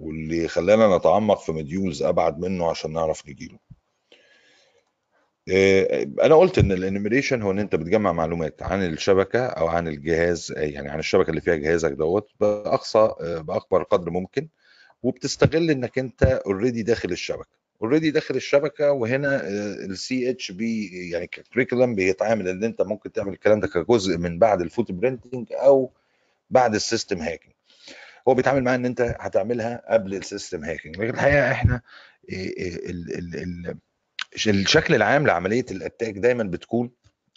واللي خلانا نتعمق في modules أبعد منه عشان نعرف نجيله. آه، أنا قلت إن ال enumeration هو إن أنت بتجمع معلومات عن الشبكة أو عن الجهاز يعني عن الشبكة اللي فيها جهازك دوت بأقصى آه، بأكبر قدر ممكن وبتستغل إنك أنت already داخل الشبكة. already داخل الشبكة وهنا ال CEH يعني ك curriculum بيتعامل إن أنت ممكن تعمل الكلام ده كجزء من بعد ال footprinting أو بعد ال system hacking هو بيتعامل معاه إن أنت هتعملها قبل ال system hacking. لكن الحقيقة إحنا ال ال الشكل العام لعملية ال attack دايما بتكون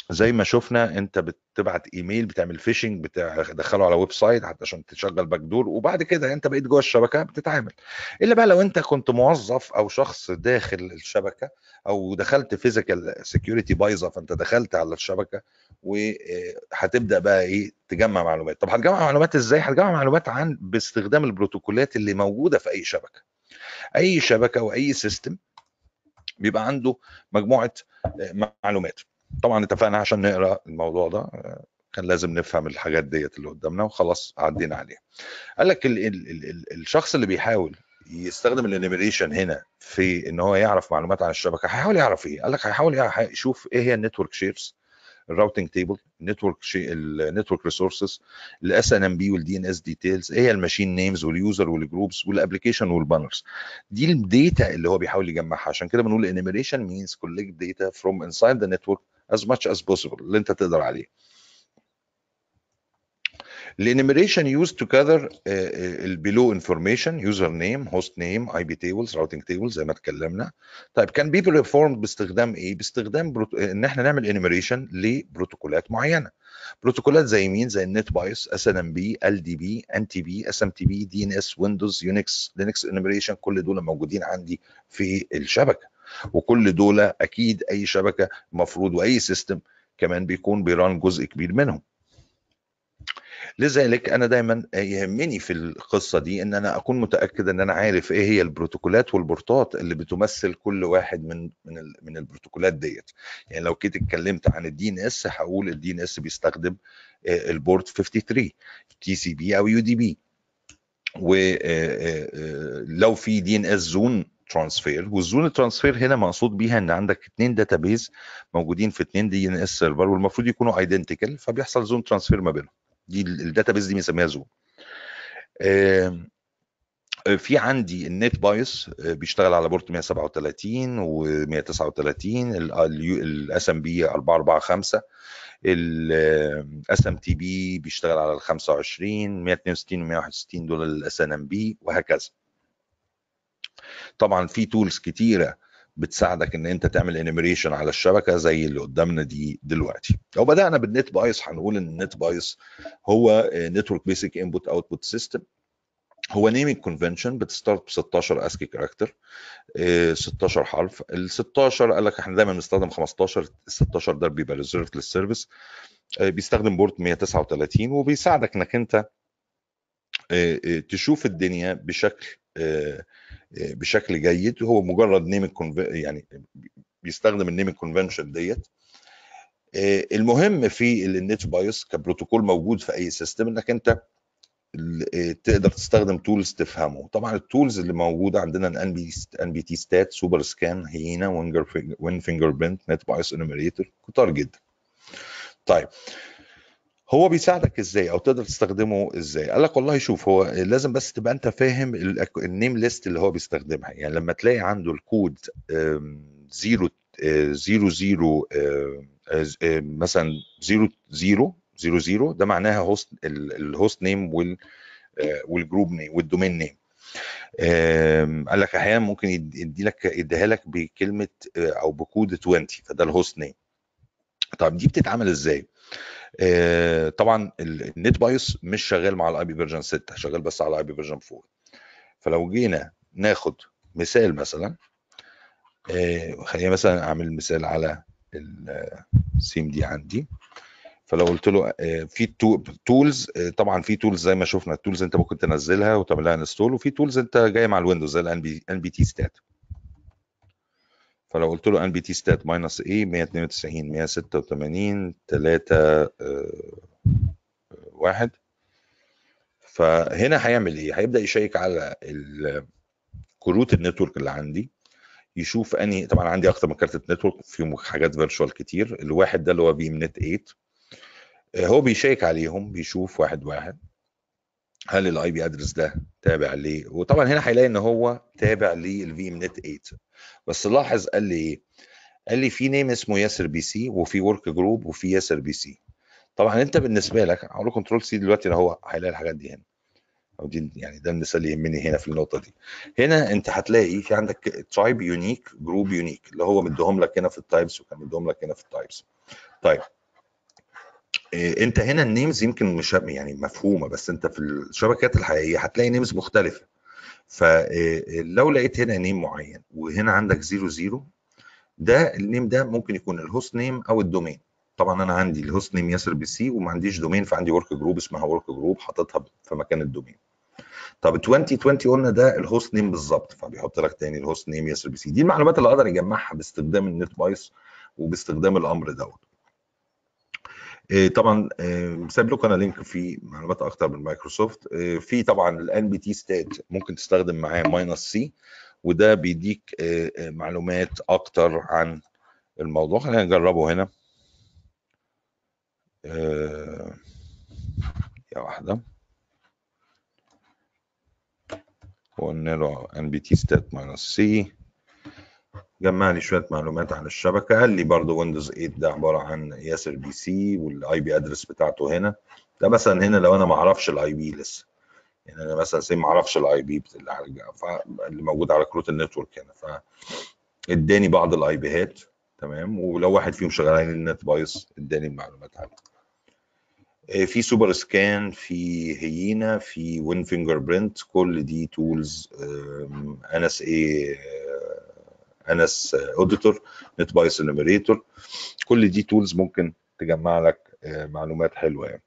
زي ما شفنا انت بتبعت ايميل بتعمل phishing بتدخله على website حتى عشان تشغل backdoor وبعد كده انت بقيت جوه الشبكة بتتعامل. إلا بقى لو انت كنت موظف أو شخص داخل الشبكة أو دخلت physical security بايظه فأنت دخلت على الشبكة وهتبدأ بقى إيه؟ تجمع معلومات. طب هتجمع معلومات إزاي؟ هتجمع معلومات عن باستخدام البروتوكولات اللي موجودة في أي شبكة. أي شبكة وأي system بيبقى عنده مجموعة معلومات. طبعا اتفقنا عشان نقرأ الموضوع ده كان لازم نفهم الحاجات ديت اللي قدامنا وخلاص عدينا عليها. قال لك ال ال ال الشخص اللي بيحاول يستخدم ال enumeration هنا في إن هو يعرف معلومات عن الشبكة هيحاول يعرف إيه؟ قال لك هيحاول يشوف إيه هي ال network shares ال routing table ال network ال network resources ال SNMP وال DNS details إيه هي الماشين نيمز واليوزر والجروبس والابلكيشن والبانرز دي ال data اللي هو بيحاول يجمعها. عشان كده بنقول enumeration means collect data from inside the network as much as possible اللي انت تقدر عليه. ال enumeration used ال below information username host name IP tables routing tables زي ما اتكلمنا. طيب can be performed باستخدام إيه باستخدام. إن إحنا نعمل enumeration لبروتوكولات معينة. بروتوكولات زي مين؟ زي ال NetBIOS SNMP LDAP NTP SMTP DNS Windows UNIX Linux enumeration كل دول موجودين عندي في الشبكة. وكل دول أكيد أي شبكة المفروض وأي system كمان بيكون بي run جزء كبير منهم. لذلك أنا دايما يهمني في القصة دي إن أنا أكون متأكد إن أنا عارف إيه هي البروتوكولات والبورتات اللي بتمثل كل واحد من من من البروتوكولات ديت. يعني لو كنت اتكلمت عن ال DNS هقول ال DNS بيستخدم ال port 53 TCP أو UDP ولو في DNS zone transfer وال zone transfer هنا مقصود بيها إن عندك اثنين database موجودين في اثنين DNS server والمفروض يكونوا identical فبيحصل zone transfer ما بينهم. دي ال database دي بنسميها zone. في عندي ال NetBIOS بيشتغل على port 137 و139 ال SMB 445 ال SMTP بيشتغل على ال 25 162 و 161 دول ال SNMP وهكذا. طبعا في tools كتيرة بتساعدك إن أنت تعمل enumeration على الشبكة زي اللي قدامنا دي دلوقتي. لو بدأنا بال NetBIOS هنقول إن ال NetBIOS هو network basic input output system هو naming convention بت start ب 16 ASCII character 16 حرف. ال 16 قال لك إحنا دايما بنستخدم 15 ال 16 ده بيبقى reserve لل service. بيستخدم port 139 وبيساعدك إنك أنت تشوف الدنيا بشكل بشكل جيد. هو مجرد name يعني بيستخدم ال name convention ديت. المهم في ال NetBIOS كبروتوكول موجود في أي system إنك أنت تقدر تستخدم tools تفهمه. طبعا ال tools اللي موجودة عندنا ال NB nbtstat SuperScan Hyena Winfingerprint NetBIOS Enumerator كتار جدا. طيب هو بيساعدك إزاي أو تقدر تستخدمه إزاي؟ قال لك والله شوف هو لازم بس تبقى أنت فاهم ال name list اللي هو بيستخدمها. يعني لما تلاقي عنده الكود 0 0 مثلا 0 0 0 0 ده معناها host ال host name وال وال group name وال domain name قال لك أحيانا ممكن يدي لك يديها لك بكلمة أو بكود 20 فده ال host name طب دي بتتعمل إزاي؟ آه طبعا ال NetBIOS مش شغال مع ال IP version 6 شغال بس على ال IP version 4 فلو جينا ناخد مثال مثلا آه، خلينا مثلا أعمل مثال على ال CMD عندي. فلو قلت له آه، في tools طبعا في tools زي ما شفنا ال tools انت ممكن تنزلها وتعمل لها install وفي tools انت جاية مع ال Windows زي ال nbtstat فلو قلت له nbtstat minus A 192 186 3 1 فهنا هيعمل إيه؟ هيبدأ ي check على كروت ال network اللي عندي يشوف اني طبعا عندي أكتر من كارت network فيهم حاجات virtual كتير. الواحد ده اللي هو VMnet 8 هو بي check عليهم بيشوف واحد واحد. هل ال IP address ده تابع ليه؟ وطبعا هنا هيلاقي إن هو تابع لل VMnet 8 بس لاحظ قال لي إيه؟ قال لي في name اسمه ياسر PC وفي workgroup وفي ياسر PC. طبعا أنت بالنسبة لك هقول Ctrl C دلوقتي هو هيلاقي الحاجات دي هنا. أو دي يعني ده المثال اللي يهمني هنا في النقطة دي. هنا أنت هتلاقي في عندك type unique group unique اللي هو مديهم لك هنا في ال types وكان مديهم لك هنا في ال types طيب. إيه انت هنا ال names يمكن مش يعني مفهومة بس انت في الشبكات الحقيقية هتلاقي names مختلفة. فلو لقيت هنا name معين وهنا عندك 00 ده ال name ده ممكن يكون ال host name أو ال domain. طبعا أنا عندي ال host name ياسر PC وما عنديش domain فعندي workgroup اسمها workgroup حاططها في مكان ال domain. طب 2020 قلنا ده ال host name بالظبط فبيحط لك تاني ال host name ياسر PC. دي المعلومات اللي أقدر أجمعها باستخدام ال NetBIOS وباستخدام الأمر دوت. إيه، طبعا إيه، سايب لكم أنا link في معلومات أكتر من مايكروسوفت. إيه، في طبعا ال nbtstat ممكن تستخدم معاه minus c وده بيديك معلومات أكتر عن الموضوع. خلينا نجربه هنا. يا واحدة. وقلنا له nbtstat minus c جمع لي شوية معلومات عن الشبكة قال لي برضو Windows 8 ده عبارة عن ياسر PC وال IP address بتاعته هنا. ده مثلا هنا لو أنا ما أعرفش ال IP لسه. يعني أنا مثلا C ما أعرفش ال IP اللي موجود على كروت ال network هنا ف اداني بعض ال IP هات تمام؟ ولو واحد فيهم شغال ال NetBIOS اداني المعلومات عنه. آه، في SuperScan في Hyena في Winfingerprint كل دي tools NSA Nsauditor NetBIOS Enumerator كل دي tools ممكن تجمع لك آه، معلومات حلوة يعني.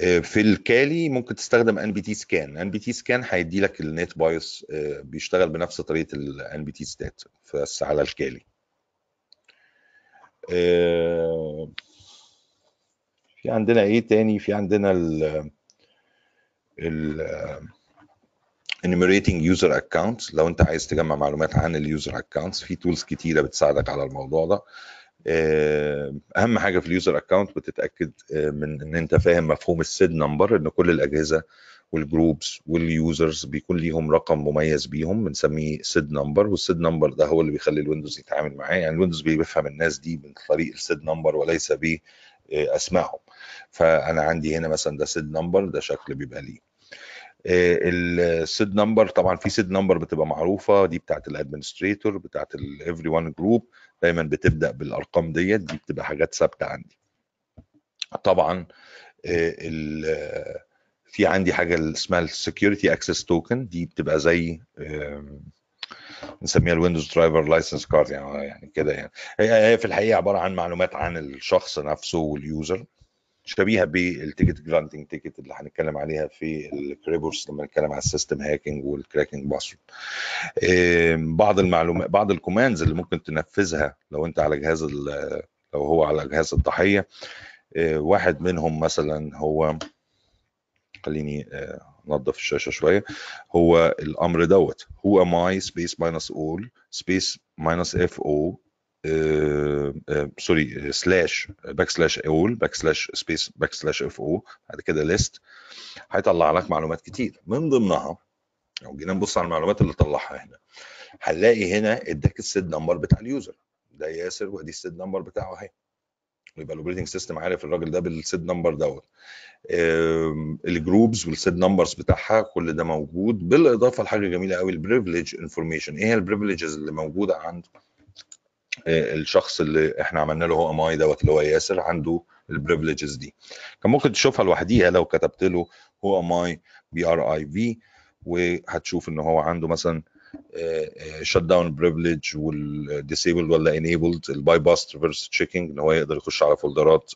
آه، في ال Kali ممكن تستخدم ان بي تي سكان ان بي تي سكان هيدي لك ال NetBIOS بيشتغل بنفس طريقة ال nbtstat بس على ال Kali. آه، في عندنا إيه تاني؟ في عندنا ال ال enumerating user accounts. لو انت عايز تجمع معلومات عن ال user accounts في tools كتيرة بتساعدك على الموضوع ده. آه، أهم حاجة في ال user account بتتأكد آه، من إن أنت فاهم مفهوم ال SID number إن كل الأجهزة وال groups وال users بيكون ليهم رقم مميز بيهم بنسميه SID number وال SID number ده هو اللي بيخلي ال Windows يتعامل معاه. يعني ال Windows بيفهم الناس دي من طريق ال SID number وليس بأسمائهم. فأنا عندي هنا مثلا ده SID number ده شكل بيبقى ليه. ال SID number طبعا في SID number بتبقى معروفة دي بتاعت ال administrator بتاعت ال everyone group دايما بتبدأ بالأرقام ديت دي بتبقى حاجات ثابتة عندي. طبعا في عندي حاجة اسمها ال security access token دي بتبقى زي نسميها ال Windows driver license card يعني يعني كده يعني. هي في الحقيقة عبارة عن معلومات عن الشخص نفسه وال user شبيهة بال ticket granting ticket اللي هنتكلم عليها في ال Kerberos لما نتكلم على ال system hacking وال cracking password بعض المعلومات بعض ال commands اللي ممكن تنفذها لو انت على جهاز لو هو على جهاز الضحية آه، واحد منهم مثلا هو خليني انظف آه، الشاشة شوية هو الأمر دوت. whoami space minus all space minus f أو sorry slash backslash all backslash space backslash fo بعد كده list هيطلع لك معلومات كتير. من ضمنها لو جينا نبص على المعلومات اللي طلعها هنا هنلاقي هنا اداك ال SID number بتاع ال user. ده ياسر وأدي ال SID number بتاعه أهي. يبقى ال operating system عارف الراجل ده بال SID number دوت. ال groups وال SID numbers بتاعها كل ده موجود. بالإضافة لحاجة جميلة قوي ال privilege information إيه هي ال privileges اللي موجودة عند آه، الشخص اللي إحنا عملنا له whoami دوت اللي هو ياسر عنده ال privileges دي. كان ممكن تشوفها لوحديها لو كتبت له هو ام اي بي ار اي في وهتشوف ان هو عنده مثلا shutdown privilege وال disabled ولا enabled ال bypass traverse checking إن هو يقدر يخش على folderات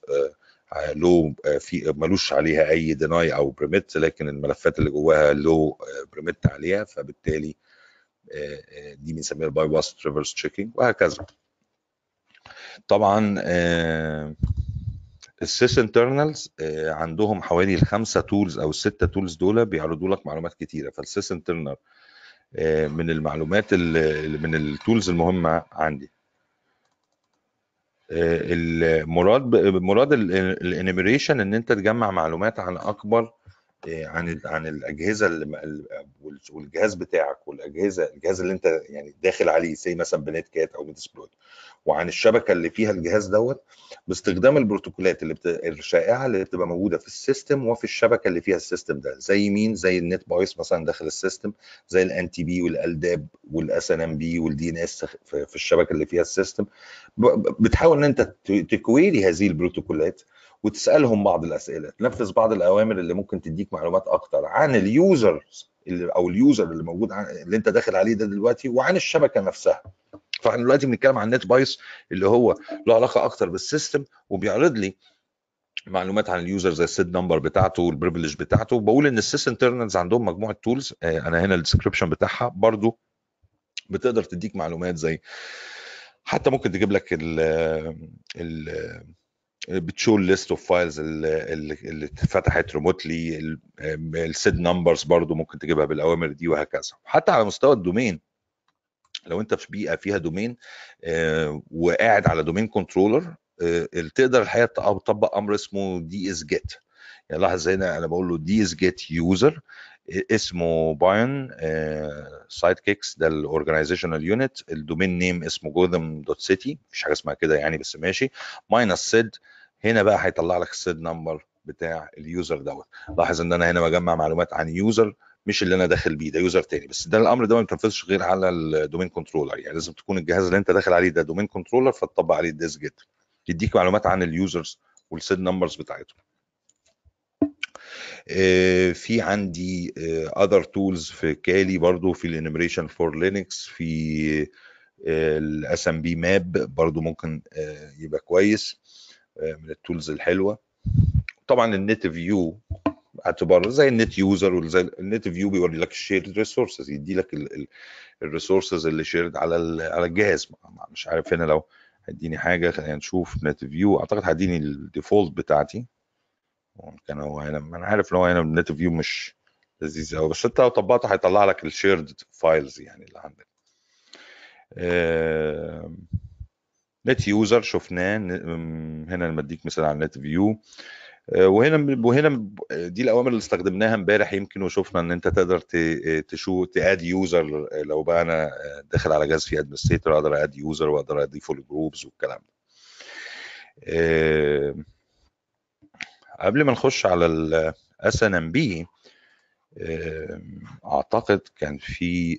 لو في ملوش عليها أي deny أو permit لكن الملفات اللي جواها لو permit عليها فبالتالي دي بنسميها ال bypass traverse checking وهكذا. طبعا ال Sysinternals عندهم حوالي الخمسة tools أو الستة tools دول بيعرضوا لك معلومات كتيرة. فال Sysinternal من المعلومات من ال tools المهمة عندي. المراد مراد ال enumeration إن أنت تجمع معلومات عن أكبر عن عن الأجهزة والجهاز بتاعك والأجهزة الجهاز اللي أنت يعني داخل عليه زي مثلا ب Netcat أو Metasploit وعن الشبكة اللي فيها الجهاز دوت باستخدام البروتوكولات اللي بت... الشائعة اللي بتبقى موجودة في ال system وفي الشبكة اللي فيها ال system ده. زي مين؟ زي ال NetBIOS مثلا داخل ال system زي ال NTP وال LDAP وال SNMP وال DNS في الشبكة اللي فيها ال system. بتحاول إن أنت ت query هذه البروتوكولات وتسألهم بعض الأسئلة تنفذ بعض الأوامر اللي ممكن تديك معلومات أكتر عن ال users أو ال user اللي موجود اللي أنت داخل عليه ده دلوقتي وعن الشبكة نفسها. فإحنا دلوقتي بنتكلم عن NetBIOS اللي هو له علاقة أكتر بال system وبيعرض لي معلومات عن ال user زي ال SID number بتاعته وال privilege بتاعته. بقول إن ال Sysinternals عندهم مجموعة tools أنا هنا ال description بتاعها برضو بتقدر تديك معلومات زي حتى ممكن تجيب لك ال ال بت show ال list of files اللي, اتفتحت remotely ال SID numbers برضو ممكن تجيبها بالأوامر دي وهكذا. حتى على مستوى ال domain لو انت في بيئة فيها domain آه وقاعد على domain controller آه تقدر الحقيقة تطبق أمر اسمه dsget يعني لاحظ هنا أنا بقول له dsget user اسمه باين سايد كيكس ده ال organizational unit ال domain name اسمه جوذم dot city مفيش حاجة اسمها كده يعني بس ماشي. minus SID هنا بقى هيطلع لك ال SID number بتاع ال user دوت. لاحظ ان أنا هنا بجمع معلومات عن user مش اللي أنا داخل بيه ده user تاني. بس ده الامر ده ما بيتنفذش غير على ال domain controller يعني. لازم تكون الجهاز اللي انت داخل عليه ده domain controller فتطبق عليه ال dsget يديك معلومات عن ال users وال SID numbers بتاعتهم. في عندي other tools في Kali برضو في ال enum4linux في ال smbmap برضو ممكن يبقى كويس من ال tools الحلوة. طبعا ال net view اعتبار زي ال net user وزي ال net view بيوري لك ال shared resources يدي لك ال resources اللي shared على على الجهاز. مش عارف هنا لو هيديني حاجة خلينا نشوف net view أعتقد هيديني ال default بتاعتي. كان هو هنا. أنا عارف إن هو هنا ال net view مش لذيذ قوي بس أنت لو طبقته هيطلع لك ال shared files يعني اللي عندك. آه net user شفناه هنا لما اديك مثال على ال net view وهنا وهنا دي الأوامر اللي استخدمناها امبارح يمكن وشفنا إن أنت تقدر ت show ت add user لو بقى أنا داخل على جهاز فيه administrator أقدر add user وأقدر أضيفه ل groups والكلام ده. قبل ما نخش على ال SNMP أعتقد كان في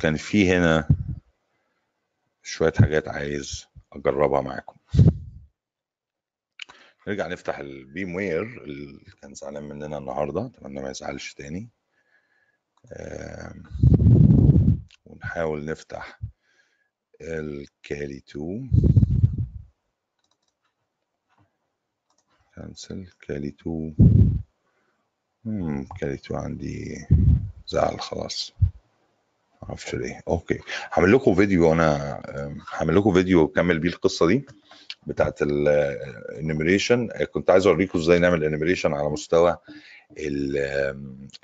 كان في هنا شوية حاجات عايز أجربها معاكم. نرجع نفتح ال VMware اللي كان زعلان مننا النهارده أتمنى ما يزعلش تاني. ونحاول نفتح ال Kali 2 cancel Kali 2 امم Kali 2 عندي زعل خلاص. معرفش ليه. okay. هعمل لكم فيديو أنا هعمل لكم فيديو اكمل بيه القصة دي بتاعت ال enumeration كنت عايز اوريكم إزاي نعمل enumeration على مستوى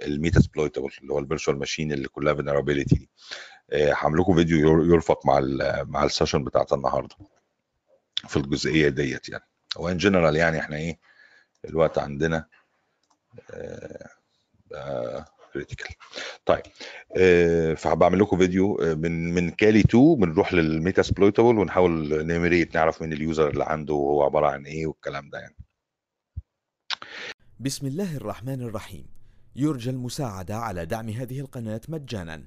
ال Metasploitable اللي هو ال virtual machine اللي كلها vulnerability دي. هعمل لكم فيديو يرفق مع ال مع ال session بتاعت النهارده في الجزئية ديت يعني. هو in general يعني إحنا إيه الوقت عندنا critical طيب آه فبعمل لكم فيديو من من Kali 2 بنروح لل Metasploitable ونحاول نـ enumerate نعرف مين ال user اللي عنده وهو عبارة عن إيه والكلام ده يعني. بسم الله الرحمن الرحيم. يرجى المساعدة على دعم هذه القناة مجانا.